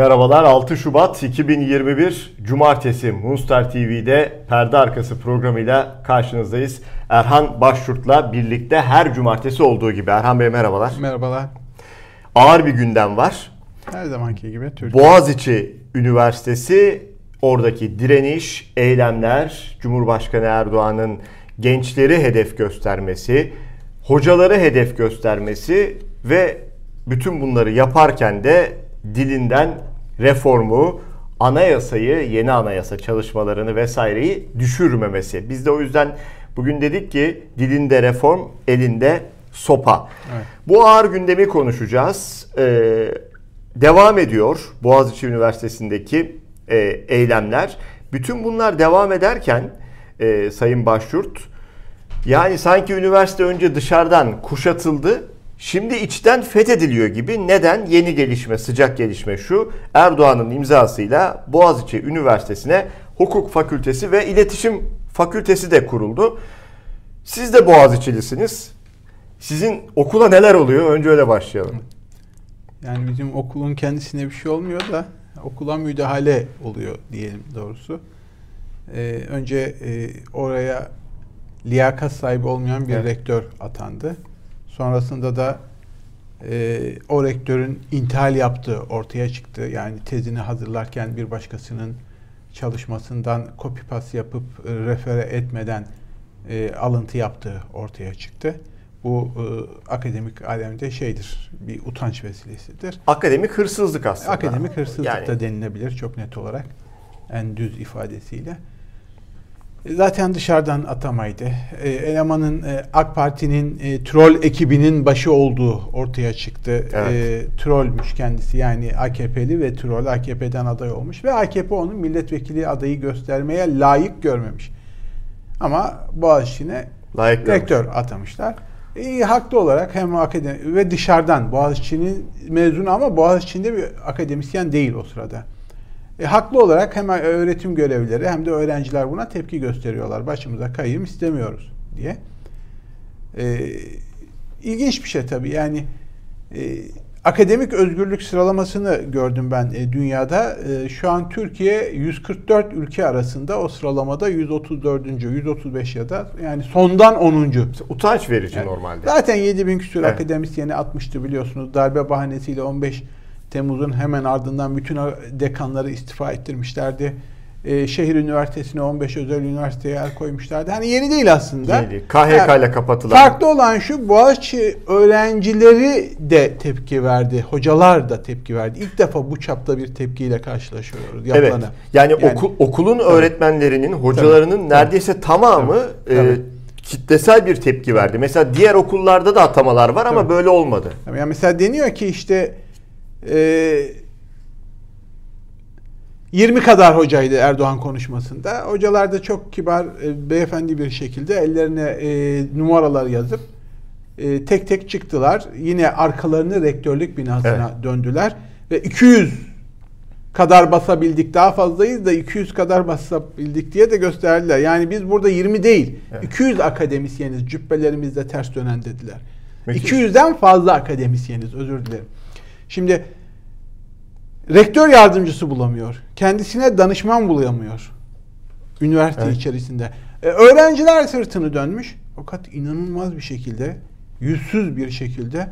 Merhabalar 6 Şubat 2021 Cumartesi Moonstar TV'de perde arkası programıyla karşınızdayız. Erhan Başşurt'la birlikte her cumartesi olduğu gibi. Erhan Bey merhabalar. Merhabalar. Ağır bir gündem var. Her zamanki gibi Türkiye. Boğaziçi Üniversitesi oradaki direniş, eylemler, Cumhurbaşkanı Erdoğan'ın gençleri hedef göstermesi, hocaları hedef göstermesi ve bütün bunları yaparken de dilinden reformu, anayasayı, yeni anayasa çalışmalarını vesaireyi düşürmemesi. Biz de o yüzden bugün dedik ki dilinde reform, elinde sopa. Evet. Bu ağır gündemi konuşacağız. Ee, devam ediyor Boğaziçi Üniversitesi'ndeki e, eylemler. Bütün bunlar devam ederken e, Sayın Başyurt yani sanki üniversite önce dışarıdan kuşatıldı. Şimdi içten fethediliyor gibi. Neden? Yeni gelişme, sıcak gelişme şu. Erdoğan'ın imzasıyla Boğaziçi Üniversitesi'ne hukuk fakültesi ve iletişim fakültesi de kuruldu. Siz de Boğaziçi'lisiniz. Sizin okula neler oluyor? Önce öyle başlayalım. Yani bizim okulun kendisine bir şey olmuyor da okula müdahale oluyor diyelim doğrusu. Ee, önce e, oraya liyakat sahibi olmayan bir Evet. rektör atandı. Sonrasında da e, o rektörün intihal yaptığı ortaya çıktı. Yani tezini hazırlarken bir başkasının çalışmasından copy paste yapıp e, refere etmeden e, alıntı yaptığı ortaya çıktı. Bu e, akademik alemde şeydir, bir utanç vesilesidir. Akademik hırsızlık aslında. Akademik hırsızlık Yani- da denilebilir çok net olarak en düz ifadesiyle. E, Zaten dışarıdan atamaydı. E, elemanın e, AK Parti'nin e, troll ekibinin başı olduğu ortaya çıktı. Evet. E, trollmüş kendisi yani AKP'li ve troll AKP'den aday olmuş ve AKP onun milletvekili adayı göstermeye layık görmemiş. Ama Boğaziçi'ne Layık görmüş. rektör atamışlar. İyi haklı olarak hem akademi ve dışarıdan Boğaziçi'nin mezunu ama Boğaziçi'nde bir akademisyen değil o sırada. E, haklı olarak hem öğretim görevlileri hem de öğrenciler buna tepki gösteriyorlar. Başımıza kayım istemiyoruz diye. E, ilginç bir şey tabii. Yani e, akademik özgürlük sıralamasını gördüm ben e, dünyada. E, şu an Türkiye 144 ülke arasında o sıralamada 134. 135 ya da yani sondan 10. Utanç verici Yani normalde. Zaten 7000 bin küsur Evet. akademisyeni atmıştı biliyorsunuz. Darbe bahanesiyle 15 Temmuz'un hemen ardından bütün dekanları istifa ettirmişlerdi. Ee, şehir üniversitesine 15 özel üniversiteye el koymuşlardı. Hani yeni değil aslında. Yeni. KHK ile kapatılan. Farklı olan şu Boğaziçi öğrencileri de tepki verdi. Hocalar da tepki verdi. İlk defa bu çapta bir tepkiyle karşılaşıyoruz. Evet. Yapılana. Yani, okul okulun öğretmenlerinin, hocalarının neredeyse tamamı Tabii. e, Tabii. kitlesel bir tepki verdi. Mesela diğer okullarda da atamalar var ama Tabii. böyle olmadı. Yani mesela deniyor ki işte e, 20 kadar hocaydı Erdoğan konuşmasında. Hocalar da çok kibar, e, beyefendi bir şekilde ellerine e, numaralar yazıp e, tek tek çıktılar. Yine arkalarını rektörlük binasına döndüler ve 200 kadar basabildik. Daha fazlayız da 200 kadar basabildik diye de gösterdiler. Yani biz burada 20 değil, Evet. 200 akademisyeniz cübbelerimizde ters dönen dediler. Müthiş. 200'den fazla akademisyeniz özür dilerim. Şimdi rektör yardımcısı bulamıyor. Kendisine danışman bulamıyor. Üniversite Evet. içerisinde. E, öğrenciler sırtını dönmüş. Fakat inanılmaz bir şekilde, yüzsüz bir şekilde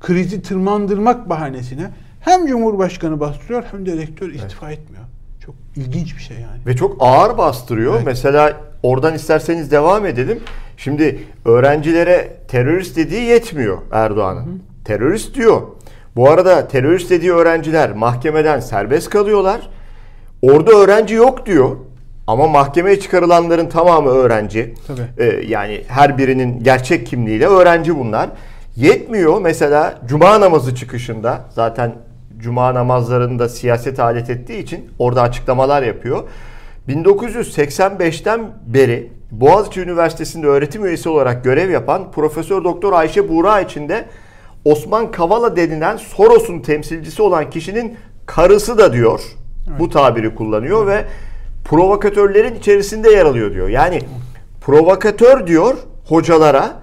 krizi tırmandırmak bahanesine hem Cumhurbaşkanı bastırıyor hem de rektör istifa etmiyor. Çok ilginç bir şey yani. Ve çok ağır bastırıyor. Evet. Mesela oradan isterseniz devam edelim. Şimdi öğrencilere terörist dediği yetmiyor Erdoğan'ın. Terörist diyor. Bu arada terörist dediği öğrenciler mahkemeden serbest kalıyorlar. Orada öğrenci yok diyor. Ama mahkemeye çıkarılanların tamamı öğrenci. Tabii. Ee, yani her birinin gerçek kimliğiyle öğrenci bunlar. Yetmiyor mesela cuma namazı çıkışında zaten cuma namazlarını da siyaset alet ettiği için orada açıklamalar yapıyor. 1985'ten beri Boğaziçi Üniversitesi'nde öğretim üyesi olarak görev yapan Profesör Doktor Ayşe Buğra için de Osman Kavala denilen Soros'un temsilcisi olan kişinin karısı da diyor. Bu tabiri kullanıyor ve provokatörlerin içerisinde yer alıyor diyor. Yani provokatör diyor hocalara,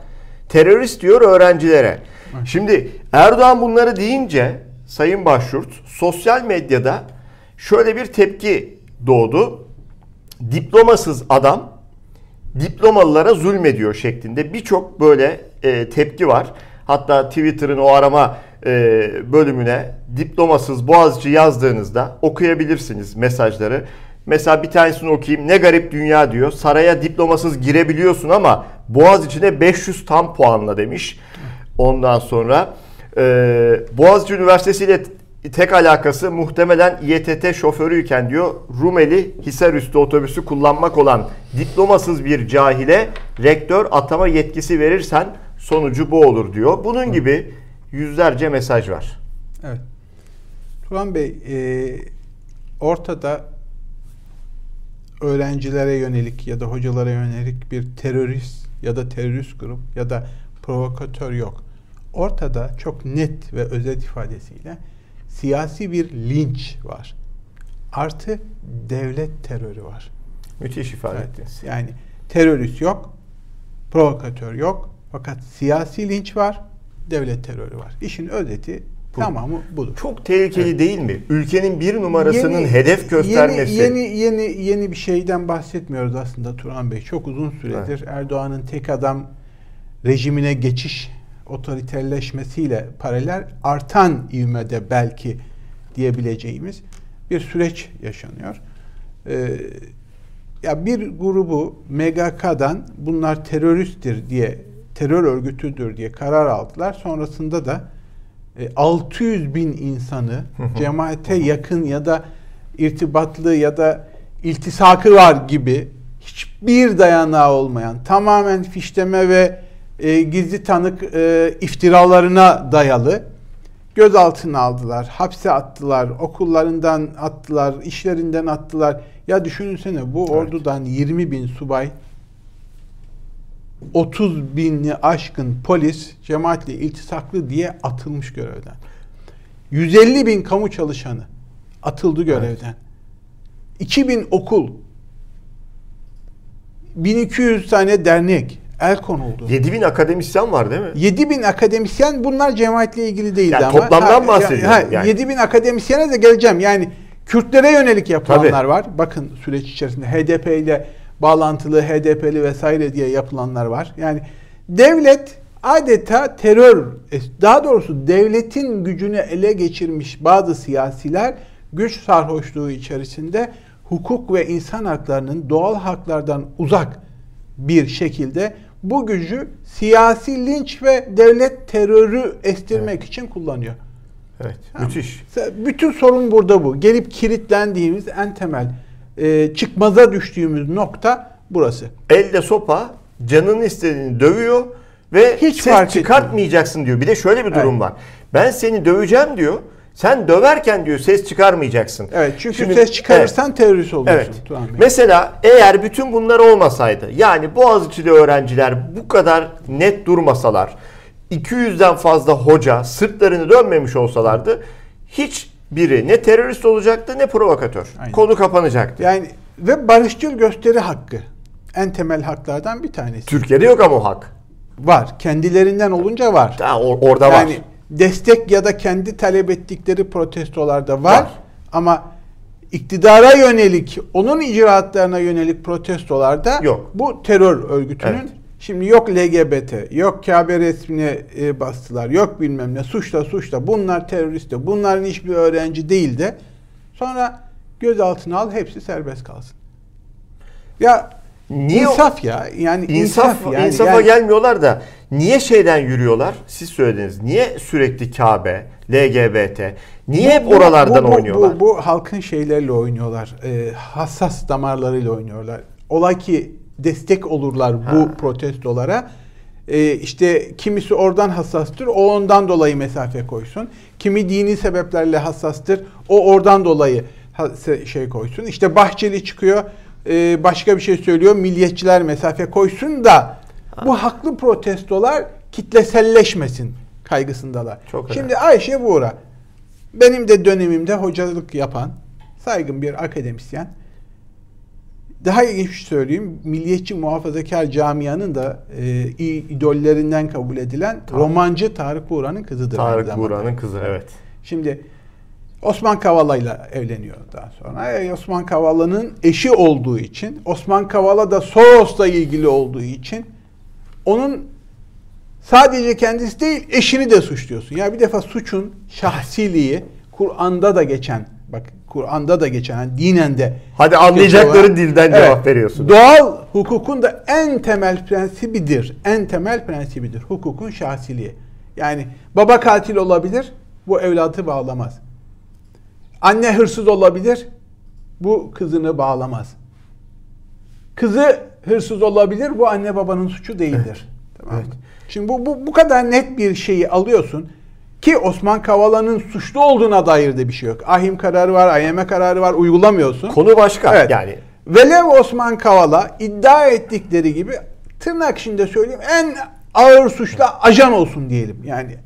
terörist diyor öğrencilere. Şimdi Erdoğan bunları deyince Sayın Başyurt sosyal medyada şöyle bir tepki doğdu. Diplomasız adam diplomalılara zulmediyor şeklinde birçok böyle e, tepki var. Hatta Twitter'ın o arama e, bölümüne diplomasız Boğaziçi yazdığınızda okuyabilirsiniz mesajları. Mesela bir tanesini okuyayım. Ne garip dünya diyor. Saraya diplomasız girebiliyorsun ama Boğaziçi'ne 500 tam puanla demiş. Ondan sonra e, Boğaziçi Üniversitesi ile tek alakası muhtemelen İETT şoförüyken diyor Rumeli Hisarüstü otobüsü kullanmak olan diplomasız bir cahile rektör atama yetkisi verirsen sonucu bu olur diyor. Bunun gibi yüzlerce mesaj var. Evet. Turan Bey, e, ortada öğrencilere yönelik ya da hocalara yönelik bir terörist ya da terörist grup ya da provokatör yok. Ortada çok net ve özet ifadesiyle siyasi bir linç var. Artı devlet terörü var. Müthiş ifade Evet, ettiniz. Yani terörist yok, provokatör yok. Fakat siyasi linç var, devlet terörü var. İşin özeti Bu. tamamı budur. Çok tehlikeli değil mi? Ülkenin bir numarasının Yeni- hedef göstermesi. Yeni, yeni yeni yeni bir şeyden bahsetmiyoruz aslında Turan Bey. Çok uzun süredir Erdoğan'ın tek adam rejimine geçiş otoriterleşmesiyle paralel artan ivmede belki diyebileceğimiz bir süreç yaşanıyor. Ee, ya bir grubu MGK'dan bunlar teröristtir diye terör örgütüdür diye karar aldılar. Sonrasında da e, 600 bin insanı cemaate yakın ya da irtibatlı ya da iltisakı var gibi hiçbir dayanağı olmayan tamamen fişleme ve e, gizli tanık e, iftiralarına dayalı gözaltına aldılar, hapse attılar, okullarından attılar, işlerinden attılar. Ya düşünsene bu Evet. ordudan 20 bin subay 30 binli aşkın polis cemaatle iltisaklı diye atılmış görevden. 150 bin kamu çalışanı atıldı görevden. 2000 okul 1200 tane dernek el konuldu. 7000 akademisyen var değil mi? 7000 akademisyen bunlar cemaatle ilgili değildi Yani ama. toplamdan bahsediyorum yani. 7000 akademisyene de geleceğim. Yani Kürtlere yönelik yapılanlar Tabii. var. Bakın süreç içerisinde HDP ile bağlantılı HDP'li vesaire diye yapılanlar var. Yani devlet adeta terör, daha doğrusu devletin gücünü ele geçirmiş bazı siyasiler güç sarhoşluğu içerisinde hukuk ve insan haklarının doğal haklardan uzak bir şekilde bu gücü siyasi linç ve devlet terörü estirmek için kullanıyor. Evet. Tamam. Müthiş. Bütün sorun burada bu. Gelip kilitlendiğimiz en temel e, çıkmaza düştüğümüz nokta burası. Elde sopa canının istediğini dövüyor ve Hiç ses çıkartmayacaksın diyor. Bir de şöyle bir durum Evet. var. Ben seni döveceğim diyor. Sen döverken diyor ses çıkarmayacaksın. Evet çünkü Şimdi- ses çıkarırsan terörist oluyorsun. Evet. Bey. Mesela eğer bütün bunlar olmasaydı yani Boğaziçi'de öğrenciler bu kadar net durmasalar 200'den fazla hoca sırtlarını dönmemiş olsalardı hiç biri ne terörist olacaktı ne provokatör. Aynen. Konu kapanacaktı. Yani ve barışçıl gösteri hakkı en temel haklardan bir tanesi. Türkiye'de yok ama o hak. Var. Kendilerinden olunca var. Ha, or- orada var. Yani destek ya da kendi talep ettikleri protestolarda var. Var. Ama iktidara yönelik, onun icraatlarına yönelik protestolarda Yok. bu terör örgütünün Evet. Şimdi yok LGBT, yok Kabe resmine e, bastılar, yok bilmem ne, suçla suçla bunlar terörist de, bunların hiçbir öğrenci değil de sonra gözaltına al hepsi serbest kalsın. Ya Niye insaf ya. Yani İnsaf, insaf, yani. insafa Yani- gelmiyorlar da niye şeyden yürüyorlar? Siz söylediniz. Niye sürekli Kabe, LGBT? Niye hep Bu- oralardan bu, bu, oynuyorlar? Bu, bu halkın şeylerle oynuyorlar. Ee, hassas damarlarıyla oynuyorlar. Ola ki destek olurlar bu Ha. protestolara. Ee, işte kimisi oradan hassastır. O ondan dolayı mesafe koysun. Kimi dini sebeplerle hassastır. O oradan dolayı ha- şey koysun. İşte Bahçeli çıkıyor. e, başka bir şey söylüyor. Milliyetçiler mesafe koysun da bu haklı protestolar kitleselleşmesin kaygısındalar. Çok önemli. Şimdi Ayşe Buğra benim de dönemimde hocalık yapan saygın bir akademisyen. Daha ilginç bir şey söyleyeyim. Milliyetçi muhafazakar camianın da e, idollerinden kabul edilen Tarık. romancı Tarık Buğra'nın kızıdır. Tarık. Buğra'nın kızı evet. Şimdi Osman Kavala ile evleniyor daha sonra. E, Osman Kavala'nın eşi olduğu için, Osman Kavala da Soros'la ilgili olduğu için onun sadece kendisi değil eşini de suçluyorsun. Ya bir defa suçun şahsiliği Kur'an'da da geçen bak Kur'an'da da geçen yani dinen de Hadi anlayacakları dilden Evet. cevap veriyorsun. Doğal hukukun da en temel prensibidir. En temel prensibidir. Hukukun şahsiliği. Yani baba katil olabilir, bu evlatı bağlamaz. Anne hırsız olabilir, bu kızını bağlamaz. Kızı hırsız olabilir, bu anne babanın suçu değildir. Tamam mı? Evet. Şimdi bu, bu, bu kadar net bir şeyi alıyorsun ki Osman Kavala'nın suçlu olduğuna dair de bir şey yok. Ahim kararı var, AYM kararı var, uygulamıyorsun. Konu başka. Evet. Yani Velev Osman Kavala iddia ettikleri gibi tırnak içinde söyleyeyim en ağır suçla ajan olsun diyelim. Yani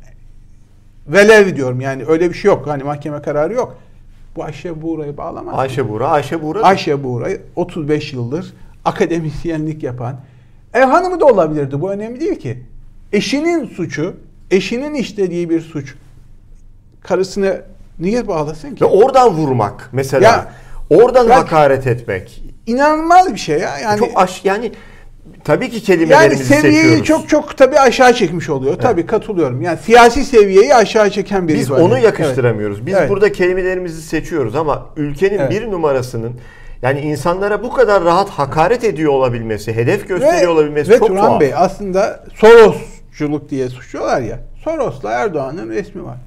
velev diyorum yani öyle bir şey yok. Hani mahkeme kararı yok. Bu Ayşe Buğra'yı bağlamaz. Ayşe Buğra, Ayşe Buğra. Ayşe Buğra 35 yıldır akademisyenlik yapan ev hanımı da olabilirdi. Bu önemli değil ki. Eşinin suçu, eşinin işlediği bir suç karısını niye bağlasın ki? Ve oradan vurmak mesela. Ya, oradan ben- hakaret etmek. İnanılmaz bir şey ya. Yani Çok aş yani tabii ki Yani kelimelerimizi seviyeyi seçiyoruz. çok çok tabii aşağı çekmiş oluyor. Tabii katılıyorum. Yani siyasi seviyeyi aşağı çeken bir Biz ifade. onu yakıştıramıyoruz. Biz Evet. burada kelimelerimizi seçiyoruz ama ülkenin Evet. bir numarasının yani insanlara bu kadar rahat hakaret ediyor olabilmesi, hedef gösteriyor olabilmesi ve çok Turan tuhaf. Bey aslında Sorosculuk diye suçluyorlar ya. Soros'la Erdoğan'ın resmi var.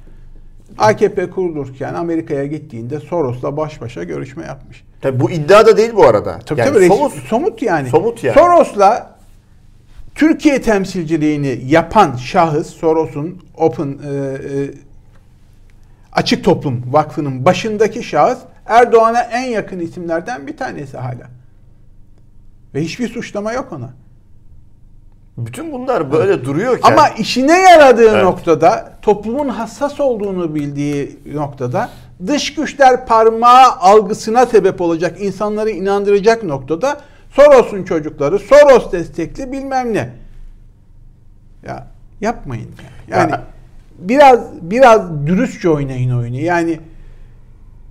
AKP kurulurken Amerika'ya gittiğinde Soros'la baş başa görüşme yapmış. Tabii bu iddia da değil bu arada. Tabii yani tabii somut. somut yani. Somut yani. Soros'la Türkiye temsilciliğini yapan şahıs Soros'un Open e, e, Açık Toplum Vakfı'nın başındaki şahıs Erdoğan'a en yakın isimlerden bir tanesi hala. Ve hiçbir suçlama yok ona. Bütün bunlar böyle duruyorken Ama işine yaradığı Evet. noktada, toplumun hassas olduğunu bildiği noktada, dış güçler parmağı algısına sebep olacak, insanları inandıracak noktada Soros'un çocukları, Soros destekli bilmem ne. Ya yapmayın. ya. Yani Ya- biraz biraz dürüstçe oynayın oyunu. Yani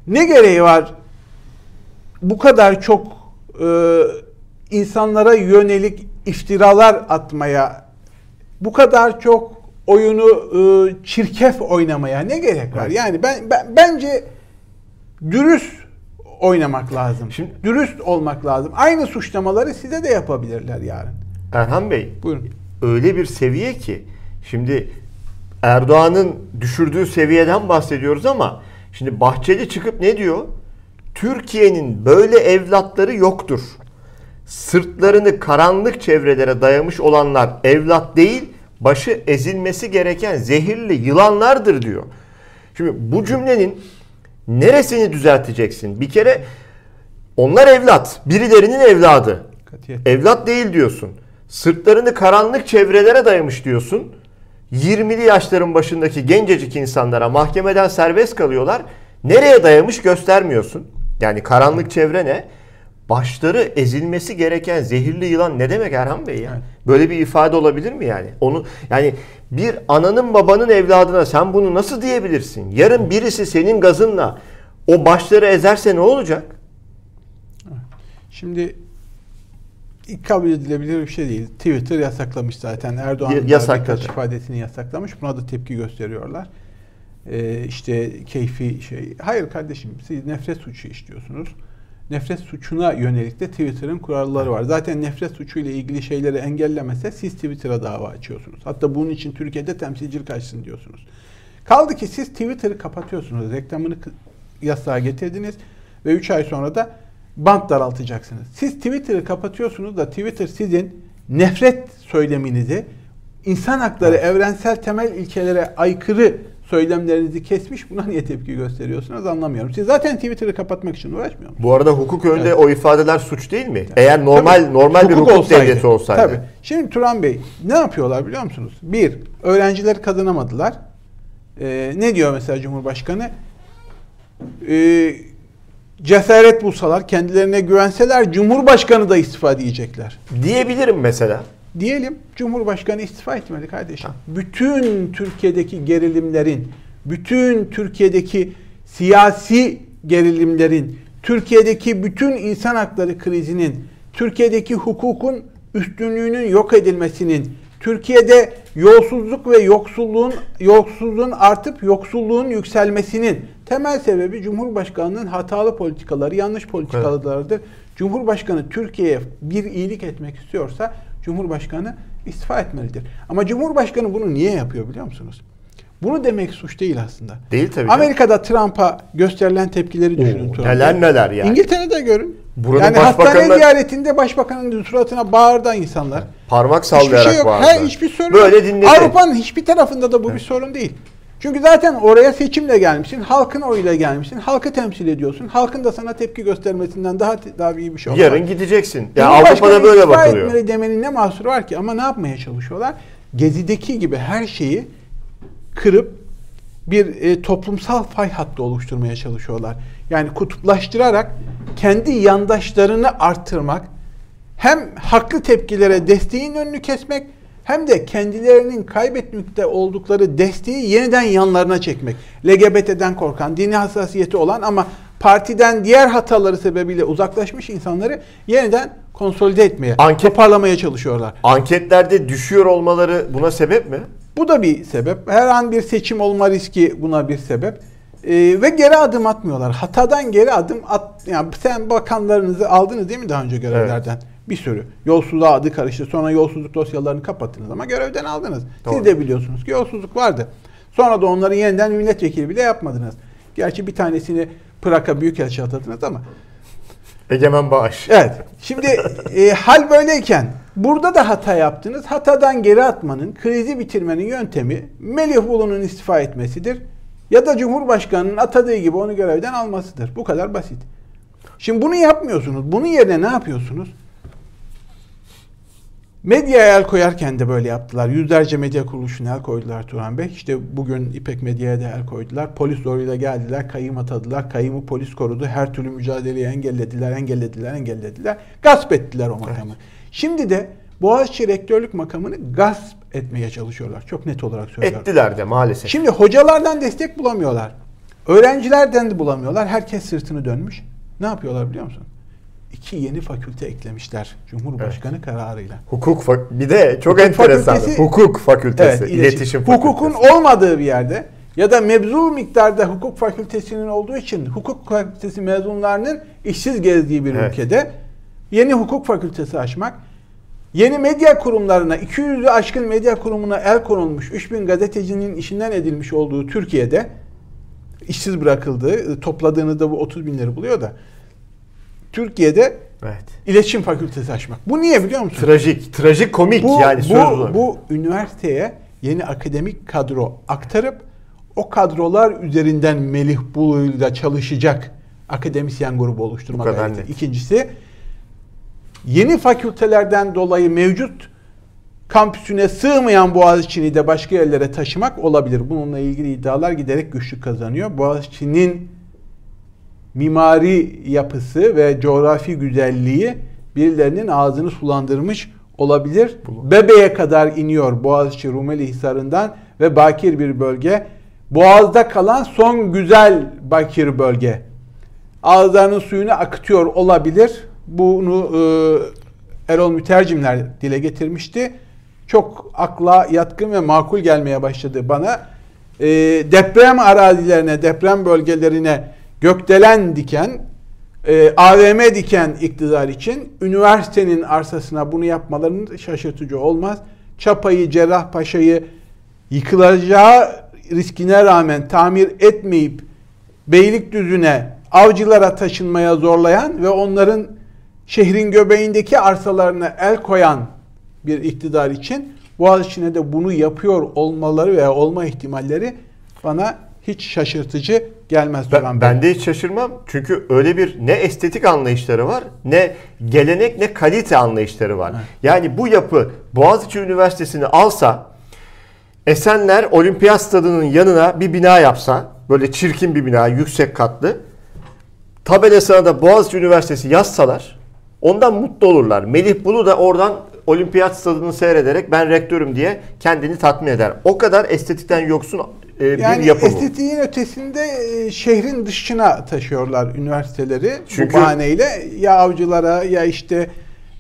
ne gereği var bu kadar çok e, insanlara yönelik iftiralar atmaya, bu kadar çok oyunu e, çirkef oynamaya ne gerek var? Evet. Yani ben, ben bence dürüst oynamak lazım. Şimdi- dürüst olmak lazım. Aynı suçlamaları size de yapabilirler yarın. Erhan Bey Buyurun. öyle bir seviye ki şimdi Erdoğan'ın düşürdüğü seviyeden bahsediyoruz ama şimdi Bahçeli çıkıp ne diyor? Türkiye'nin böyle evlatları yoktur. Sırtlarını karanlık çevrelere dayamış olanlar evlat değil, başı ezilmesi gereken zehirli yılanlardır diyor. Şimdi bu cümlenin neresini düzelteceksin? Bir kere onlar evlat, birilerinin evladı. Katiyet. Evlat değil diyorsun. Sırtlarını karanlık çevrelere dayamış diyorsun. 20'li yaşların başındaki gencecik insanlara mahkemeden serbest kalıyorlar. Nereye dayamış göstermiyorsun. Yani karanlık çevre ne? Başları ezilmesi gereken zehirli yılan ne demek Erhan Bey ya? Evet. Böyle bir ifade olabilir mi yani? Onu yani bir ananın babanın evladına sen bunu nasıl diyebilirsin? Yarın birisi senin gazınla o başları ezerse ne olacak? Şimdi ilk kabul edilebilir bir şey değil. Twitter yasaklamış zaten. Erdoğan Ya- da yasakladı. birkaç ifadesini yasaklamış. Buna da tepki gösteriyorlar. Ee, işte keyfi şey. Hayır kardeşim siz nefret suçu işliyorsunuz. Nefret suçuna yönelik de Twitter'ın kuralları var. Zaten nefret suçuyla ilgili şeyleri engellemese siz Twitter'a dava açıyorsunuz. Hatta bunun için Türkiye'de temsilcilik açsın diyorsunuz. Kaldı ki siz Twitter'ı kapatıyorsunuz. Reklamını yasağa getirdiniz ve 3 ay sonra da bant daraltacaksınız. Siz Twitter'ı kapatıyorsunuz da Twitter sizin nefret söyleminizi, insan hakları, evrensel temel ilkelere aykırı söylemlerinizi kesmiş. Buna niye tepki gösteriyorsunuz anlamıyorum. Siz zaten Twitter'ı kapatmak için uğraşmıyor musunuz? Bu arada hukuk önünde Evet. o ifadeler suç değil mi? Eğer normal Tabii, normal bir hukuk olsaydı. devleti olsaydı. Tabii. Şimdi Turan Bey ne yapıyorlar biliyor musunuz? Bir, öğrenciler kazanamadılar. Ee, ne diyor mesela Cumhurbaşkanı? Ee, cesaret bulsalar, kendilerine güvenseler Cumhurbaşkanı da istifa diyecekler. Diyebilirim mesela. Diyelim Cumhurbaşkanı istifa etmedi kardeşim. Bütün Türkiye'deki gerilimlerin, bütün Türkiye'deki siyasi gerilimlerin, Türkiye'deki bütün insan hakları krizinin, Türkiye'deki hukukun üstünlüğünün yok edilmesinin, Türkiye'de yolsuzluk ve yoksulluğun yoksulluğun artıp yoksulluğun yükselmesinin temel sebebi Cumhurbaşkanının hatalı politikaları, yanlış politikalarıdır. Evet. Cumhurbaşkanı Türkiye'ye bir iyilik etmek istiyorsa Cumhurbaşkanı istifa etmelidir. Ama Cumhurbaşkanı bunu niye yapıyor biliyor musunuz? Bunu demek suç değil aslında. Değil tabii. Amerika'da Trump'a gösterilen tepkileri düşünün. Oo, neler neler yani. İngiltere'de görün. Burada yani hastane ziyaretinde başbakanın suratına bağırdı insanlar. Parmak sallayarak hiçbir şey yok. bağırdı. Her, hiçbir sorun Böyle dinledi. Avrupa'nın hiçbir tarafında da bu bir sorun değil. Çünkü zaten oraya seçimle gelmişsin, halkın oyuyla gelmişsin, halkı temsil ediyorsun. Halkın da sana tepki göstermesinden daha daha iyi bir şey olmaz. Yarın gideceksin. Ya yani Avrupa'da böyle bakılıyor. etmeli demenin ne mahsuru var ki? Ama ne yapmaya çalışıyorlar? Gezi'deki gibi her şeyi kırıp bir e, toplumsal fay hattı oluşturmaya çalışıyorlar. Yani kutuplaştırarak kendi yandaşlarını arttırmak, hem haklı tepkilere desteğin önünü kesmek hem de kendilerinin kaybetmekte oldukları desteği yeniden yanlarına çekmek. LGBT'den korkan, dini hassasiyeti olan ama partiden diğer hataları sebebiyle uzaklaşmış insanları yeniden konsolide etmeye, Anket, toparlamaya çalışıyorlar. Anketlerde düşüyor olmaları buna sebep mi? Bu da bir sebep. Her an bir seçim olma riski buna bir sebep. Ee, ve geri adım atmıyorlar. Hatadan geri adım at. Yani sen bakanlarınızı aldınız değil mi daha önce görevlerden? Evet. Bir sürü. Yolsuzluğa adı karıştı. Sonra yolsuzluk dosyalarını kapattınız ama görevden aldınız. Doğru. Siz de biliyorsunuz ki yolsuzluk vardı. Sonra da onları yeniden milletvekili bile yapmadınız. Gerçi bir tanesini Praka Büyükelçi atadınız ama. Egemen Bağış. Evet. Şimdi e, hal böyleyken burada da hata yaptınız. Hatadan geri atmanın, krizi bitirmenin yöntemi Melih Bulu'nun istifa etmesidir. Ya da Cumhurbaşkanı'nın atadığı gibi onu görevden almasıdır. Bu kadar basit. Şimdi bunu yapmıyorsunuz. Bunun yerine ne yapıyorsunuz? Medyaya el koyarken de böyle yaptılar. Yüzlerce medya kuruluşuna el koydular Turan Bey. İşte bugün İpek Medya'ya da el koydular. Polis zoruyla geldiler, kayım atadılar. Kayımı polis korudu. Her türlü mücadeleyi engellediler, engellediler, engellediler. Gasp ettiler o makamı. Evet. Şimdi de Boğaziçi rektörlük makamını gasp etmeye çalışıyorlar. Çok net olarak söylüyorum. Ettiler de maalesef. Şimdi hocalardan destek bulamıyorlar. Öğrencilerden de bulamıyorlar. Herkes sırtını dönmüş. Ne yapıyorlar biliyor musun? İki yeni fakülte eklemişler Cumhurbaşkanı evet. kararıyla. Hukuk bir de çok Hukuk enteresan. Fakültesi, hukuk fakültesi, evet, iletişim, iletişim fakültesi. Hukukun olmadığı bir yerde ya da mevzu miktarda hukuk fakültesinin olduğu için hukuk fakültesi mezunlarının işsiz gezdiği bir evet. ülkede yeni hukuk fakültesi açmak Yeni medya kurumlarına 200'ü aşkın medya kurumuna el konulmuş 3000 gazetecinin işinden edilmiş olduğu Türkiye'de işsiz bırakıldığı topladığınızda bu 30 binleri buluyor da Türkiye'de evet. iletişim fakültesi açmak. Bu niye biliyor musun? Trajik, trajik komik bu, yani bu, söz Bu üniversiteye yeni akademik kadro aktarıp o kadrolar üzerinden Melih Bulu'yla çalışacak akademisyen grubu oluşturmak. İkincisi yeni fakültelerden dolayı mevcut kampüsüne sığmayan Boğaziçi'ni de başka yerlere taşımak olabilir. Bununla ilgili iddialar giderek güçlü kazanıyor. Boğaziçi'nin mimari yapısı ve coğrafi güzelliği birilerinin ağzını sulandırmış olabilir. Bebe'ye kadar iniyor Boğaziçi Rumeli Hisarı'ndan ve bakir bir bölge. Boğaz'da kalan son güzel bakir bölge. Ağızlarının suyunu akıtıyor olabilir. Bunu e, Erol Mütercimler dile getirmişti. Çok akla yatkın ve makul gelmeye başladı bana. E, deprem arazilerine, deprem bölgelerine gökdelen diken, e, AVM diken iktidar için üniversitenin arsasına bunu yapmalarının şaşırtıcı olmaz. Çapayı, Cerrahpaşa'yı yıkılacağı riskine rağmen tamir etmeyip Beylikdüzü'ne, avcılara taşınmaya zorlayan ve onların şehrin göbeğindeki arsalarına el koyan bir iktidar için Boğaziçi'ne de bunu yapıyor olmaları veya olma ihtimalleri bana hiç şaşırtıcı gelmez. Ben, ben de hiç şaşırmam. Çünkü öyle bir ne estetik anlayışları var ne gelenek ne kalite anlayışları var. Evet. Yani bu yapı Boğaziçi Üniversitesi'ni alsa Esenler Olimpiyat Stadı'nın yanına bir bina yapsa böyle çirkin bir bina yüksek katlı tabelasına da Boğaziçi Üniversitesi yazsalar Ondan mutlu olurlar. Melih Bulu da oradan olimpiyat stadını seyrederek ben rektörüm diye kendini tatmin eder. O kadar estetikten yoksun e, bir Yani yapı bu. estetiğin ötesinde e, şehrin dışına taşıyorlar üniversiteleri Çünkü- bu bahaneyle. Ya avcılara ya işte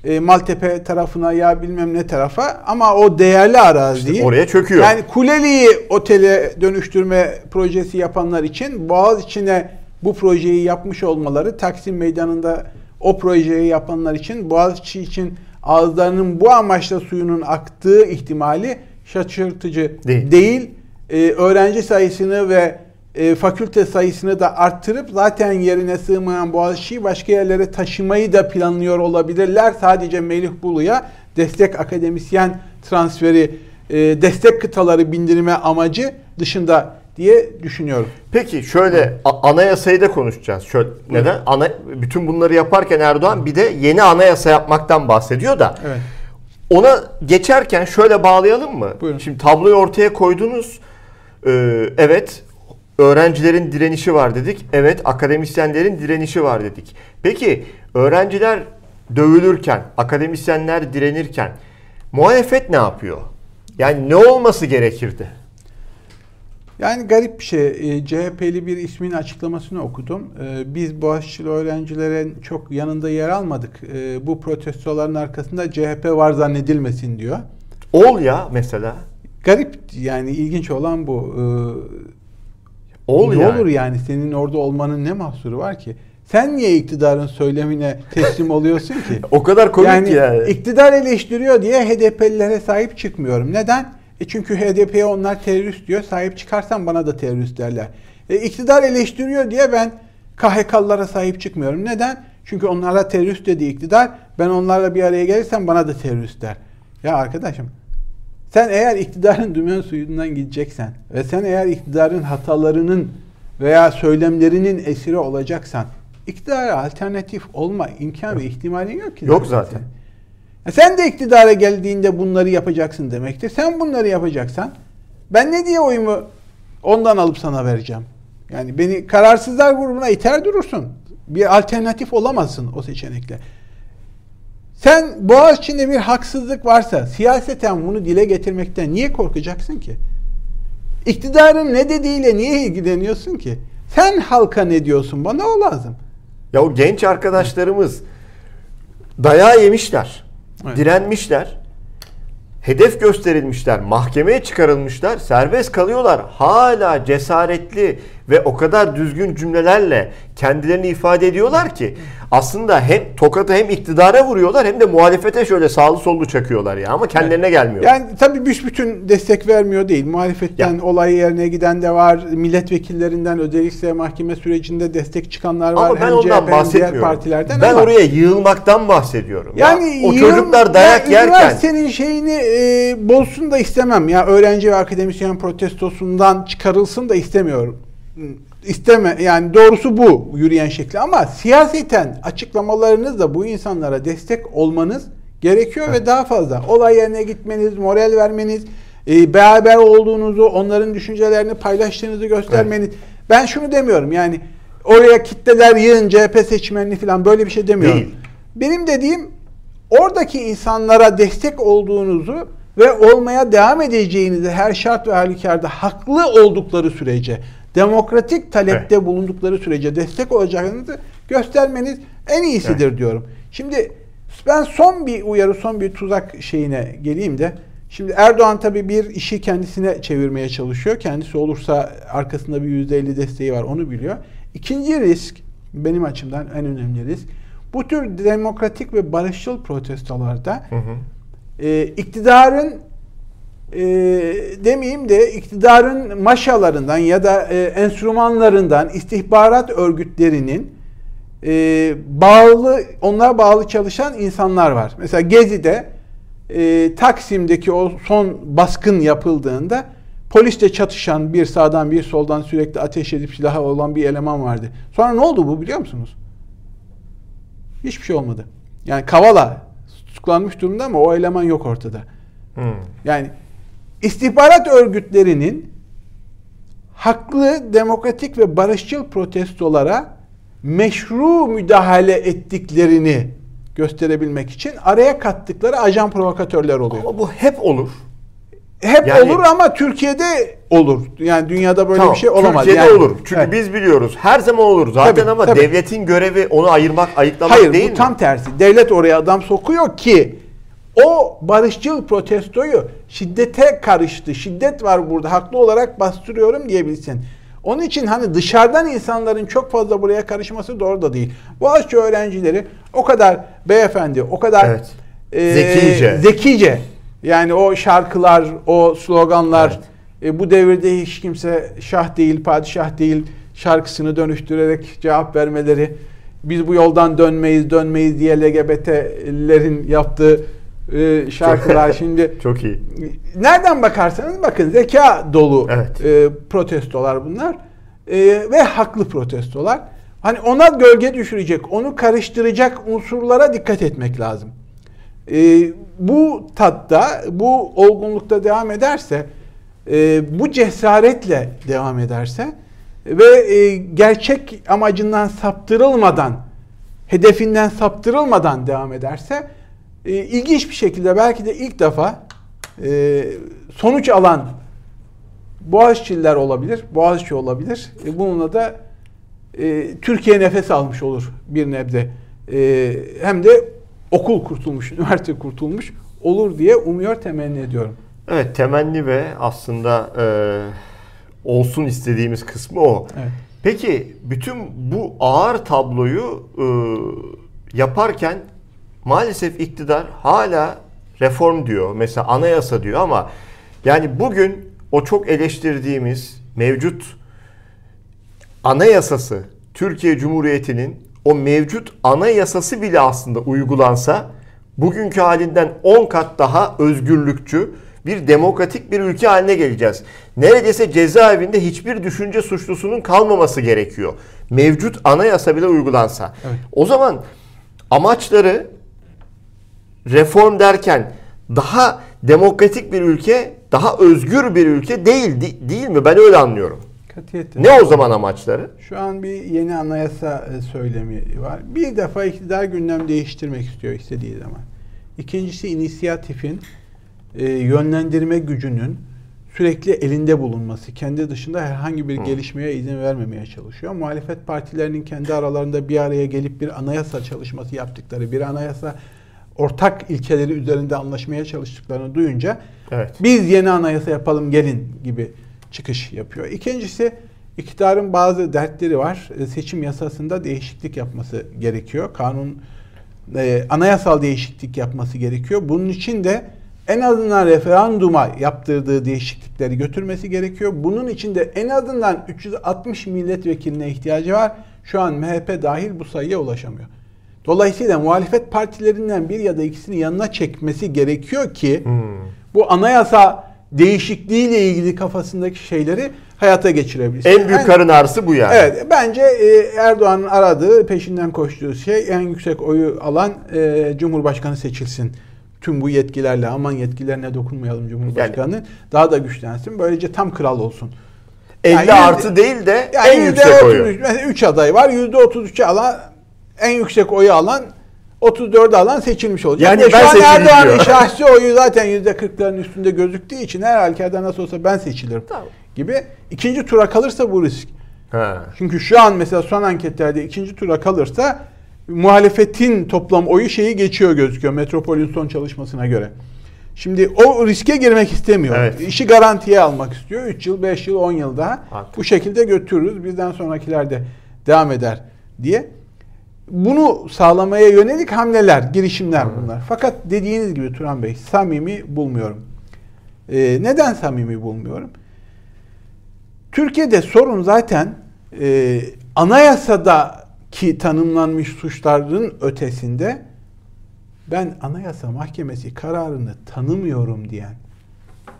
e, Maltepe tarafına ya bilmem ne tarafa ama o değerli araziyi oraya çöküyor. Yani Kuleli'yi otele dönüştürme projesi yapanlar için Boğaziçi'ne bu projeyi yapmış olmaları Taksim Meydanı'nda o projeyi yapanlar için Boğaziçi için ağızlarının bu amaçla suyunun aktığı ihtimali şaşırtıcı Değil. değil. Ee, öğrenci sayısını ve e, fakülte sayısını da arttırıp zaten yerine sığmayan Boğaziçi'yi başka yerlere taşımayı da planlıyor olabilirler. Sadece Melih Bulu'ya destek akademisyen transferi, e, destek kıtaları bindirme amacı dışında diye düşünüyorum. Peki şöyle anayasayı da konuşacağız. Şöyle neden? Ana bütün bunları yaparken Erdoğan bir de yeni anayasa yapmaktan bahsediyor da. Evet. Ona geçerken şöyle bağlayalım mı? Buyurun. Şimdi tabloyu ortaya koydunuz. Ee, evet öğrencilerin direnişi var dedik. Evet akademisyenlerin direnişi var dedik. Peki öğrenciler dövülürken, akademisyenler direnirken muhalefet ne yapıyor? Yani ne olması gerekirdi? Yani garip bir şey. E, CHP'li bir ismin açıklamasını okudum. E, biz Boğaziçi'li öğrencilerin çok yanında yer almadık. E, bu protestoların arkasında CHP var zannedilmesin diyor. Ol ya mesela. Garip yani ilginç olan bu. E, Ol ne yani. olur yani senin orada olmanın ne mahsuru var ki? Sen niye iktidarın söylemine teslim oluyorsun ki? O kadar komik yani, yani. iktidar eleştiriyor diye HDP'lilere sahip çıkmıyorum. Neden? E çünkü HDP'ye onlar terörist diyor. Sahip çıkarsan bana da terörist derler. E iktidar eleştiriyor diye ben KHK'lılara sahip çıkmıyorum. Neden? Çünkü onlara terörist dedi iktidar. Ben onlarla bir araya gelirsem bana da terörist der. Ya arkadaşım sen eğer iktidarın dümen suyundan gideceksen ve sen eğer iktidarın hatalarının veya söylemlerinin esiri olacaksan iktidara alternatif olma imkan ve ihtimalin yok ki. Yok zaten. Ya sen de iktidara geldiğinde bunları yapacaksın demektir. Sen bunları yapacaksan ben ne diye oyumu ondan alıp sana vereceğim? Yani beni kararsızlar grubuna iter durursun. Bir alternatif olamazsın o seçenekle. Sen Boğaziçi'nde bir haksızlık varsa siyaseten bunu dile getirmekten niye korkacaksın ki? İktidarın ne dediğiyle niye ilgileniyorsun ki? Sen halka ne diyorsun? Bana o lazım. Ya o genç arkadaşlarımız dayağı yemişler. Evet. Direnmişler. Hedef gösterilmişler, mahkemeye çıkarılmışlar, serbest kalıyorlar. Hala cesaretli ve o kadar düzgün cümlelerle kendilerini ifade ediyorlar ki aslında hem tokadı hem iktidara vuruyorlar hem de muhalefete şöyle sağlı sollu çakıyorlar ya ama kendilerine gelmiyor. Yani tabii büsbütün destek vermiyor değil. Muhalefetten Ya. olay yerine giden de var. Milletvekillerinden özellikle mahkeme sürecinde destek çıkanlar var. ama ben Hem ondan CHP bahsetmiyorum. diğer partilerden ben ama oraya yığılmaktan bahsediyorum. yani ya, o yığın- çocuklar dayak ya yerken Üniversitenin şeyini e, bozsun da istemem. Ya öğrenci ve akademisyen protestosundan çıkarılsın da istemiyorum. İsteme yani doğrusu bu yürüyen şekli ama siyaseten açıklamalarınızla bu insanlara destek olmanız gerekiyor ve daha fazla olay yerine gitmeniz, moral vermeniz, e, beraber olduğunuzu, onların düşüncelerini paylaştığınızı göstermeniz. Ben şunu demiyorum yani oraya kitleler yığın CHP seçmenini falan böyle bir şey demiyorum. Değil. Benim dediğim oradaki insanlara destek olduğunuzu ve olmaya devam edeceğinizi her şart ve halükarda haklı oldukları sürece, demokratik talepte bulundukları sürece destek olacağınızı göstermeniz en iyisidir diyorum. Şimdi ben son bir uyarı, son bir tuzak şeyine geleyim de Şimdi Erdoğan tabii bir işi kendisine çevirmeye çalışıyor. Kendisi olursa arkasında bir %50 desteği var onu biliyor. İkinci risk benim açımdan en önemli risk. Bu tür demokratik ve barışçıl protestolarda e, iktidarın e, demeyeyim de iktidarın maşalarından ya da e, enstrümanlarından istihbarat örgütlerinin e, bağlı onlara bağlı çalışan insanlar var. Mesela Gezi'de e, Taksim'deki o son baskın yapıldığında polisle çatışan bir sağdan bir soldan sürekli ateş edip silahı olan bir eleman vardı. Sonra ne oldu bu biliyor musunuz? Hiçbir şey olmadı. Yani Kavala tutuklanmış durumda ama o eleman yok ortada. Hmm. Yani istihbarat örgütlerinin haklı, demokratik ve barışçıl protestolara meşru müdahale ettiklerini gösterebilmek için araya kattıkları ajan provokatörler oluyor. Ama bu hep olur. Hep Yani- olur ama Türkiye'de olur. Yani dünyada böyle Tamam, bir şey olamaz. Türkiye'de Yani- olur. Çünkü Evet. biz biliyoruz. Her zaman olur zaten Tabii, ama tabii. devletin görevi onu ayırmak, ayıklamak Hayır değil bu mi? tam tersi. Devlet oraya adam sokuyor ki o barışçıl protestoyu şiddete karıştı. Şiddet var burada. Haklı olarak bastırıyorum diyebilsin. Onun için hani dışarıdan insanların çok fazla buraya karışması doğru da değil. Boğaziçi öğrencileri o kadar beyefendi, o kadar Evet. e, Zekice. zekice. Yani o şarkılar, o sloganlar e, bu devirde hiç kimse şah değil, padişah değil şarkısını dönüştürerek cevap vermeleri, biz bu yoldan dönmeyiz, dönmeyiz diye LGBT'lerin yaptığı e, şarkılar şimdi Çok iyi. nereden bakarsanız bakın zeka dolu Evet. e, protestolar bunlar E, ve haklı protestolar. Hani ona gölge düşürecek, onu karıştıracak unsurlara dikkat etmek lazım. E, bu tatta, bu olgunlukta devam ederse, e, bu cesaretle devam ederse ve e, gerçek amacından saptırılmadan, hedefinden saptırılmadan devam ederse, e, ilginç bir şekilde belki de ilk defa e, sonuç alan Boğaziçi'liler olabilir, Boğaziçi olabilir. E, bununla da e, Türkiye nefes almış olur bir nebze. E, hem de okul kurtulmuş, üniversite kurtulmuş olur diye umuyor, temenni ediyorum. Evet temenni ve aslında e, olsun istediğimiz kısmı o. Evet. Peki bütün bu ağır tabloyu e, yaparken maalesef iktidar hala reform diyor. Mesela anayasa diyor ama yani bugün o çok eleştirdiğimiz mevcut anayasası Türkiye Cumhuriyeti'nin o mevcut anayasası bile aslında uygulansa bugünkü halinden 10 kat daha özgürlükçü bir demokratik bir ülke haline geleceğiz. Neredeyse cezaevinde hiçbir düşünce suçlusunun kalmaması gerekiyor. Mevcut anayasa bile uygulansa. Evet. O zaman amaçları reform derken daha demokratik bir ülke, daha özgür bir ülke değil değil mi? Ben öyle anlıyorum. Katiyetle. Ne o zaman amaçları? Şu an bir yeni anayasa e, söylemi var. Bir defa iktidar gündem değiştirmek istiyor istediği zaman. İkincisi inisiyatifin, e, yönlendirme gücünün sürekli elinde bulunması. Kendi dışında herhangi bir gelişmeye izin vermemeye çalışıyor. Muhalefet partilerinin kendi aralarında bir araya gelip bir anayasa çalışması yaptıkları, bir anayasa ortak ilkeleri üzerinde anlaşmaya çalıştıklarını duyunca Evet. biz yeni anayasa yapalım gelin gibi çıkış yapıyor. İkincisi iktidarın bazı dertleri var. E, Seçim yasasında değişiklik yapması gerekiyor. Kanun e, anayasal değişiklik yapması gerekiyor. Bunun için de en azından referanduma yaptırdığı değişiklikleri götürmesi gerekiyor. Bunun için de en azından 360 milletvekiline ihtiyacı var. Şu an MHP dahil bu sayıya ulaşamıyor. Dolayısıyla muhalefet partilerinden bir ya da ikisini yanına çekmesi gerekiyor ki bu anayasa değişikliğiyle ilgili kafasındaki şeyleri hayata geçirebilsin. En büyük Yani- karın ağrısı bu yani. Evet bence e, Erdoğan'ın aradığı peşinden koştuğu şey en yüksek oyu alan e, Cumhurbaşkanı seçilsin. Tüm bu yetkilerle aman yetkilerine dokunmayalım Cumhurbaşkanı daha da güçlensin. Böylece tam kral olsun. 50 Yani artı değil de Yani en yüksek oyu. %33 Mesela 3 aday var. %33'ü alan en yüksek oyu alan 34'ü alan seçilmiş olacak. Yani ben şu an Erdoğan'ın şahsi oyu zaten %40'ların üstünde gözüktüğü için her halükarda nasıl olsa ben seçilirim Tamam. gibi. İkinci tura kalırsa bu risk. Ha. Çünkü şu an mesela son anketlerde ikinci tura kalırsa muhalefetin toplam oyu şeyi geçiyor gözüküyor Metropol'ün son çalışmasına göre. Şimdi o riske girmek istemiyor. Evet. İşi garantiye almak istiyor. 3 yıl, 5 yıl, 10 yıl daha Haklı. bu şekilde götürürüz. Bizden sonrakiler de devam eder diye. Bunu sağlamaya yönelik hamleler, girişimler bunlar. Fakat dediğiniz gibi Turan Bey samimi bulmuyorum. Ee, neden samimi bulmuyorum? Türkiye'de sorun zaten e, anayasadaki tanımlanmış suçların ötesinde ben Anayasa Mahkemesi kararını tanımıyorum diyen,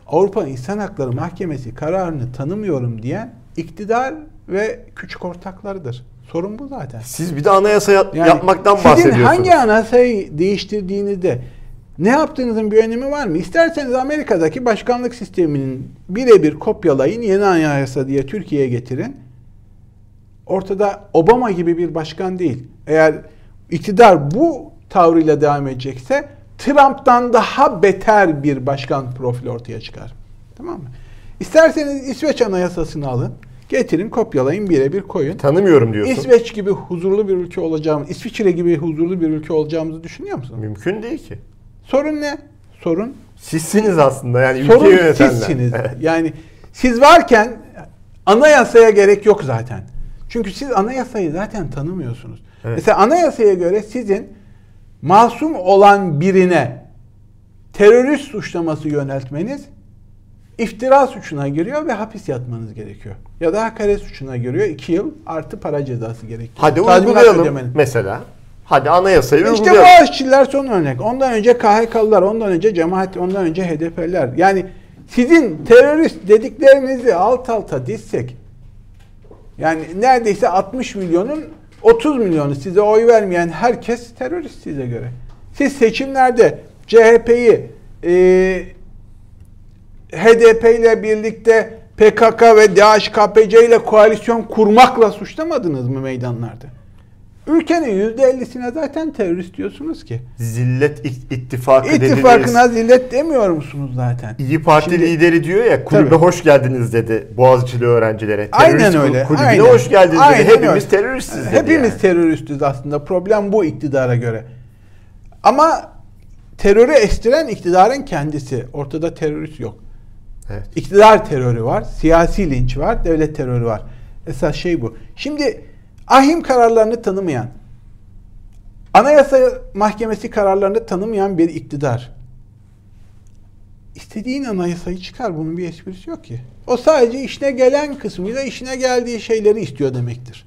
Avrupa İnsan Hakları Mahkemesi kararını tanımıyorum diyen iktidar ve küçük ortaklarıdır. Sorun bu zaten. Siz bir de anayasa yap- Yani yapmaktan bahsediyorsunuz. hangi anayasayı değiştirdiğinizde ne yaptığınızın bir önemi var mı? İsterseniz Amerika'daki başkanlık sisteminin birebir kopyalayın, yeni anayasa diye Türkiye'ye getirin. Ortada Obama gibi bir başkan değil. Eğer iktidar bu tavrıyla devam edecekse Trump'tan daha beter bir başkan profili ortaya çıkar. Tamam mı? İsterseniz İsveç Anayasası'nı alın. Getirin, kopyalayın, birebir koyun. Tanımıyorum diyorsun. İsveç gibi huzurlu bir ülke olacağımız, İsviçre gibi huzurlu bir ülke olacağımızı düşünüyor musun? Mümkün değil ki. Sorun ne? Sorun Sizsiniz aslında yani ülkeyi Sorun yönetenler. sizsiniz. Yani siz varken anayasaya gerek yok zaten. Çünkü siz anayasayı zaten tanımıyorsunuz. Evet. Mesela anayasaya göre sizin masum olan birine terörist suçlaması yöneltmeniz iftira suçuna giriyor ve hapis yatmanız gerekiyor. Ya da hakaret suçuna giriyor. 2 yıl artı para cezası gerekiyor. Hadi Tazminat uygulayalım ödemenin. mesela. Hadi anayasayı İşte uygulayalım. Boğaziçi'liler son örnek. Ondan önce KHK'lılar, ondan önce cemaat, ondan önce HDP'ler. Yani sizin terörist dediklerinizi alt alta dizsek yani neredeyse 60 milyonun 30 milyonu size oy vermeyen herkes terörist size göre. Siz seçimlerde CHP'yi e, HDP ile birlikte PKK ve DHKPC ile koalisyon kurmakla suçlamadınız mı meydanlarda? Ülkenin %50'sine zaten terörist diyorsunuz ki. Zillet İt- ittifakı İttifakına dediniz. zillet demiyor musunuz zaten? İyi Parti Şimdi- lideri diyor ya kulübe Tabii. hoş geldiniz dedi Boğaziçi'li öğrencilere. Aynen Terörist öyle. Kulübüne aynen. hoş geldiniz Aynen dedi. Hepimiz öyle. teröristiz dedi. Hepimiz yani. teröristiz aslında. Problem bu iktidara göre. Ama terörü estiren iktidarın kendisi. Ortada terörist yok. Evet. İktidar terörü var, siyasi linç var, devlet terörü var. Esas şey bu. Şimdi ahim kararlarını tanımayan, Anayasa Mahkemesi kararlarını tanımayan bir iktidar. İstediğin anayasayı çıkar. Bunun bir esprisi yok ki. O sadece işine gelen kısmıyla işine geldiği şeyleri istiyor demektir.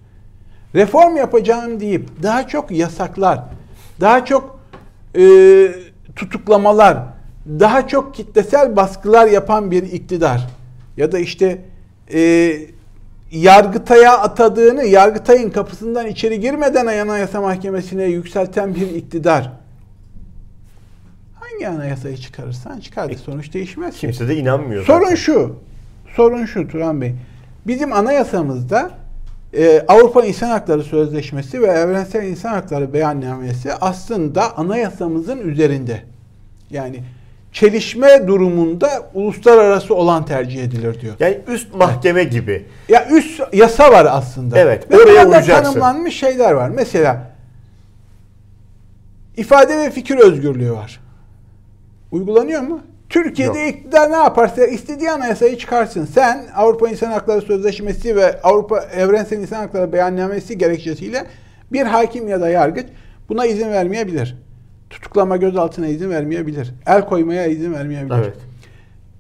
Reform yapacağım deyip daha çok yasaklar, daha çok e, tutuklamalar, daha çok kitlesel baskılar yapan bir iktidar ya da işte e, Yargıtay'a atadığını Yargıtay'ın kapısından içeri girmeden Anayasa Mahkemesi'ne yükselten bir iktidar. Hangi anayasayı çıkarırsan çıkar. Sonuç değişmez. ki. Kimse de inanmıyor. Sorun zaten. şu. Sorun şu Turan Bey. Bizim anayasamızda e, Avrupa İnsan Hakları Sözleşmesi ve Evrensel İnsan Hakları Beyannamesi aslında anayasamızın üzerinde. Yani çelişme durumunda uluslararası olan tercih edilir diyor. Yani üst mahkeme gibi. Ya üst yasa var aslında. Evet, Ve oraya uyacaksın. tanımlanmış şeyler var. Mesela ifade ve fikir özgürlüğü var. Uygulanıyor mu? Türkiye'de Yok. iktidar ne yaparsa istediği anayasayı çıkarsın. Sen Avrupa İnsan Hakları Sözleşmesi ve Avrupa Evrensel İnsan Hakları Beyannamesi gerekçesiyle bir hakim ya da yargıç buna izin vermeyebilir. Tutuklama gözaltına izin vermeyebilir. El koymaya izin vermeyebilir. Evet.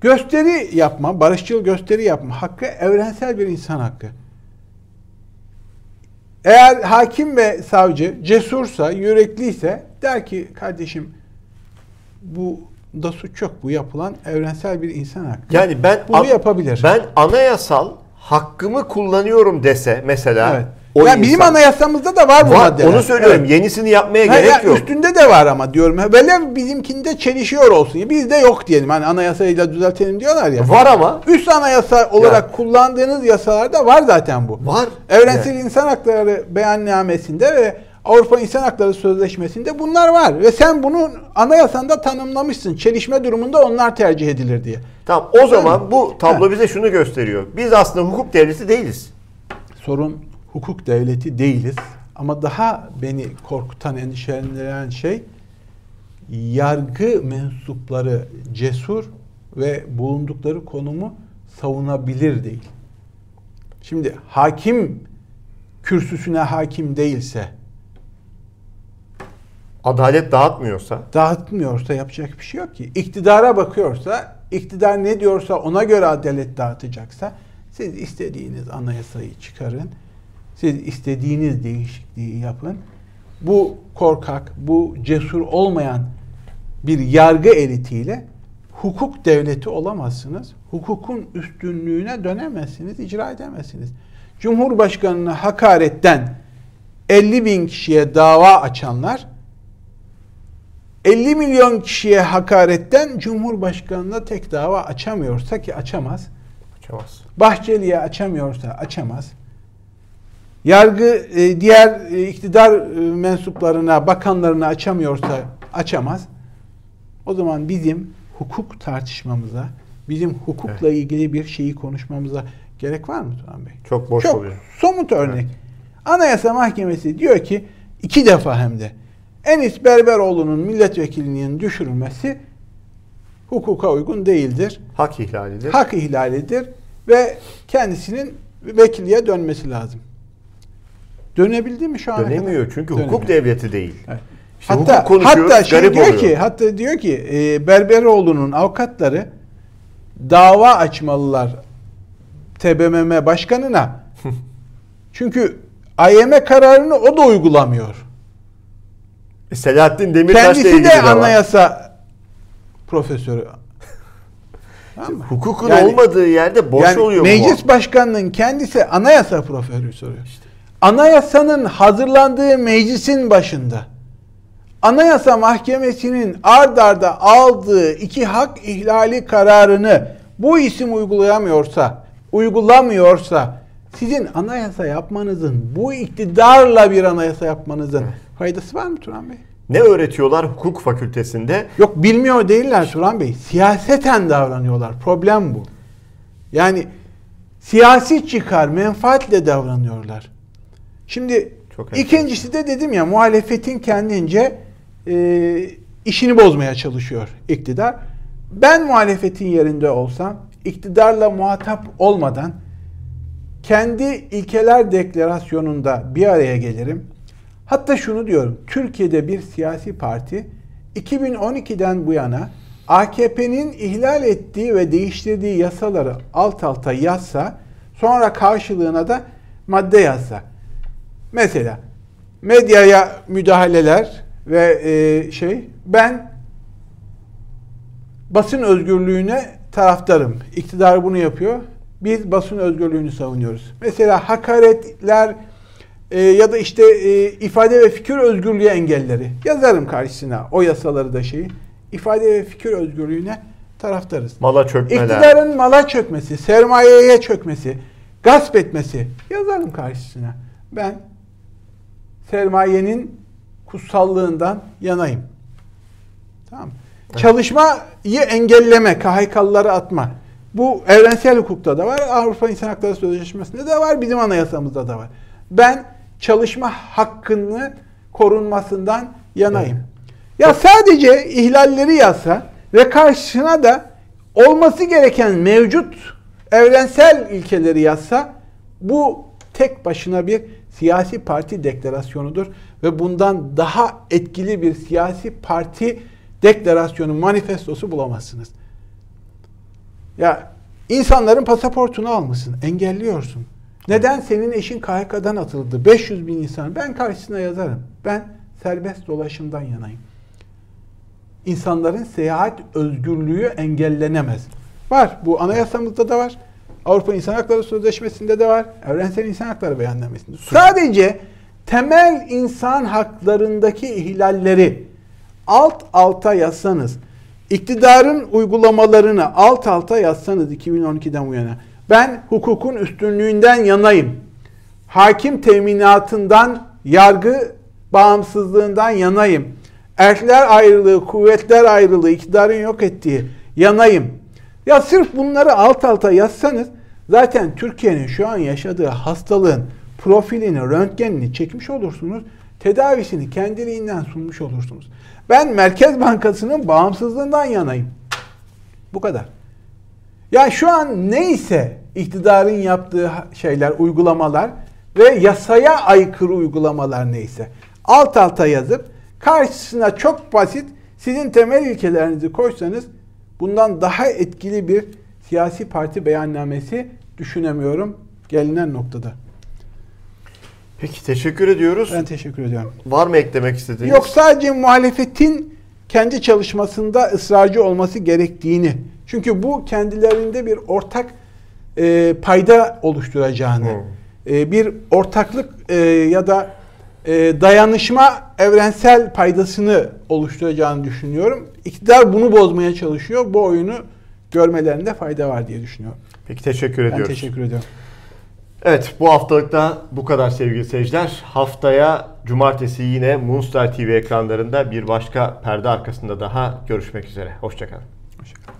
Gösteri yapma, barışçıl gösteri yapma hakkı evrensel bir insan hakkı. Eğer hakim ve savcı cesursa, yürekliyse der ki kardeşim bu da suç yok. Bu yapılan evrensel bir insan hakkı. Yani ben Bunu yapabilir. Ben anayasal hakkımı kullanıyorum dese mesela evet. O Ya bizim insan- anayasımızda da var bu var, maddeler. onu söylüyorum. Evet. Yenisini yapmaya Ha, gerek ya yok. Üstünde de var ama diyorum. Böyle bizimkinde çelişiyor olsun. Ya Bizde yok diyelim. Hani anayasayla düzeltelim diyorlar ya. Var ama Üst anayasa olarak kullandığınız yasalarda var zaten bu. var. Evrensel Yani. İnsan Hakları Beyannamesi'nde ve Avrupa İnsan Hakları Sözleşmesi'nde bunlar var. Ve sen bunu anayasanda tanımlamışsın. Çelişme durumunda onlar tercih edilir diye. Tamam o zaman bu tablo bize şunu gösteriyor. Biz aslında hukuk devleti değiliz. Sorun hukuk devleti değiliz. Ama daha beni korkutan, endişelendiren şey yargı mensupları cesur ve bulundukları konumu savunabilir değil. Şimdi hakim kürsüsüne hakim değilse, Adalet dağıtmıyorsa dağıtmıyorsa yapacak bir şey yok ki. İktidara bakıyorsa, iktidar ne diyorsa ona göre adalet dağıtacaksa siz istediğiniz anayasayı çıkarın. Siz istediğiniz değişikliği yapın. Bu korkak, bu cesur olmayan bir yargı elitiyle hukuk devleti olamazsınız. Hukukun üstünlüğüne dönemezsiniz, icra edemezsiniz. Cumhurbaşkanına hakaretten 50 bin kişiye dava açanlar 50 milyon kişiye hakaretten Cumhurbaşkanı'na tek dava açamıyorsa ki açamaz. açamaz. Bahçeli'ye açamıyorsa açamaz. Yargı e, diğer e, iktidar e, mensuplarına, bakanlarına açamıyorsa açamaz. O zaman bizim hukuk tartışmamıza, bizim hukukla ilgili bir şeyi konuşmamıza gerek var mı Turan Bey? Çok boş Çok oluyor. somut örnek. Anayasa Mahkemesi diyor ki iki defa hem de Enis Berberoğlu'nun milletvekilliğinin düşürülmesi hukuka uygun değildir. Hak ihlalidir. Hak ihlalidir ve kendisinin vekilliğe dönmesi lazım. Dönebildi mi şu kadar? Dönemiyor çünkü Dönemiyor. hukuk devleti değil. Evet. İşte hatta hatta şey garip diyor oluyor. ki hatta diyor ki e, Berberoğlu'nun avukatları dava açmalılar TBMM başkanına. Çünkü AYM kararını o da uygulamıyor. E, Selahattin Demirtaş'la Kendisi ilgili de de var. anayasa profesörü. Tamam? Hukukun Yani- olmadığı yerde boş yani oluyor bu. meclis başkanının kendisi anayasa profesörü. Anayasanın hazırlandığı meclisin başında. Anayasa Mahkemesi'nin ard arda aldığı iki hak ihlali kararını bu isim uygulayamıyorsa, uygulamıyorsa sizin anayasa yapmanızın, bu iktidarla bir anayasa yapmanızın faydası var mı Turan Bey? Ne öğretiyorlar hukuk fakültesinde? Yok bilmiyor değiller Turan Bey. Siyaseten davranıyorlar. Problem bu. Yani siyasi çıkar, menfaatle davranıyorlar. Şimdi Çok ikincisi de dedim ya muhalefetin kendince e, işini bozmaya çalışıyor iktidar. Ben muhalefetin yerinde olsam iktidarla muhatap olmadan kendi ilkeler deklarasyonunda bir araya gelirim. Hatta şunu diyorum. Türkiye'de bir siyasi parti 2012'den bu yana AKP'nin ihlal ettiği ve değiştirdiği yasaları alt alta yazsa sonra karşılığına da madde yazsa. Mesela medyaya müdahaleler ve e, şey ben basın özgürlüğüne taraftarım. İktidar bunu yapıyor. Biz basın özgürlüğünü savunuyoruz. Mesela hakaretler e, ya da işte e, ifade ve fikir özgürlüğü engelleri yazarım karşısına o yasaları da şeyi. İfade ve fikir özgürlüğüne taraftarız. Mala çökmeler. İktidarın mala çökmesi, sermayeye çökmesi, gasp etmesi yazarım karşısına. Ben sermayenin kutsallığından yanayım. Tamam mı? Çalışmayı engelleme, KHK'lıları atma. Bu evrensel hukukta da var, Avrupa İnsan Hakları Sözleşmesi'nde de var, bizim anayasamızda da var. Ben çalışma hakkını korunmasından yanayım. Ya sadece ihlalleri yazsa ve karşısına da olması gereken mevcut evrensel ilkeleri yazsa bu tek başına bir siyasi parti deklarasyonudur ve bundan daha etkili bir siyasi parti deklarasyonu, manifestosu bulamazsınız. Ya insanların pasaportunu almışsın, engelliyorsun. Neden senin eşin KHK'dan atıldı? 500 bin insan. Ben karşısına yazarım. Ben serbest dolaşımdan yanayım. İnsanların seyahat özgürlüğü engellenemez. Var. Bu anayasamızda da var. Avrupa İnsan Hakları Sözleşmesi'nde de var. Evrensel İnsan Hakları Beyannamesi'nde. Sadece temel insan haklarındaki ihlalleri alt alta yazsanız, iktidarın uygulamalarını alt alta yazsanız 2012'den bu yana, ben hukukun üstünlüğünden yanayım. Hakim teminatından, yargı bağımsızlığından yanayım. Erkler ayrılığı, kuvvetler ayrılığı, iktidarın yok ettiği yanayım. Ya sırf bunları alt alta yazsanız zaten Türkiye'nin şu an yaşadığı hastalığın profilini, röntgenini çekmiş olursunuz. Tedavisini kendiliğinden sunmuş olursunuz. Ben Merkez Bankası'nın bağımsızlığından yanayım. Bu kadar. Ya şu an neyse iktidarın yaptığı şeyler, uygulamalar ve yasaya aykırı uygulamalar neyse alt alta yazıp karşısına çok basit sizin temel ilkelerinizi koysanız bundan daha etkili bir siyasi parti beyannamesi düşünemiyorum gelinen noktada. Peki teşekkür ediyoruz. Ben teşekkür ediyorum. Var mı eklemek istediğiniz? Yok sadece muhalefetin kendi çalışmasında ısrarcı olması gerektiğini. Çünkü bu kendilerinde bir ortak e, payda oluşturacağını, Hmm. e, bir ortaklık e, ya da e, dayanışma evrensel paydasını oluşturacağını düşünüyorum. İktidar bunu bozmaya çalışıyor. Bu oyunu görmelerinde fayda var diye düşünüyorum. Peki teşekkür Ben ediyoruz. teşekkür ediyorum. Evet bu haftalıkta bu kadar sevgili seyirciler. Haftaya cumartesi yine Moonstar TV ekranlarında bir başka perde arkasında daha görüşmek üzere. Hoşçakalın. Hoşçakalın.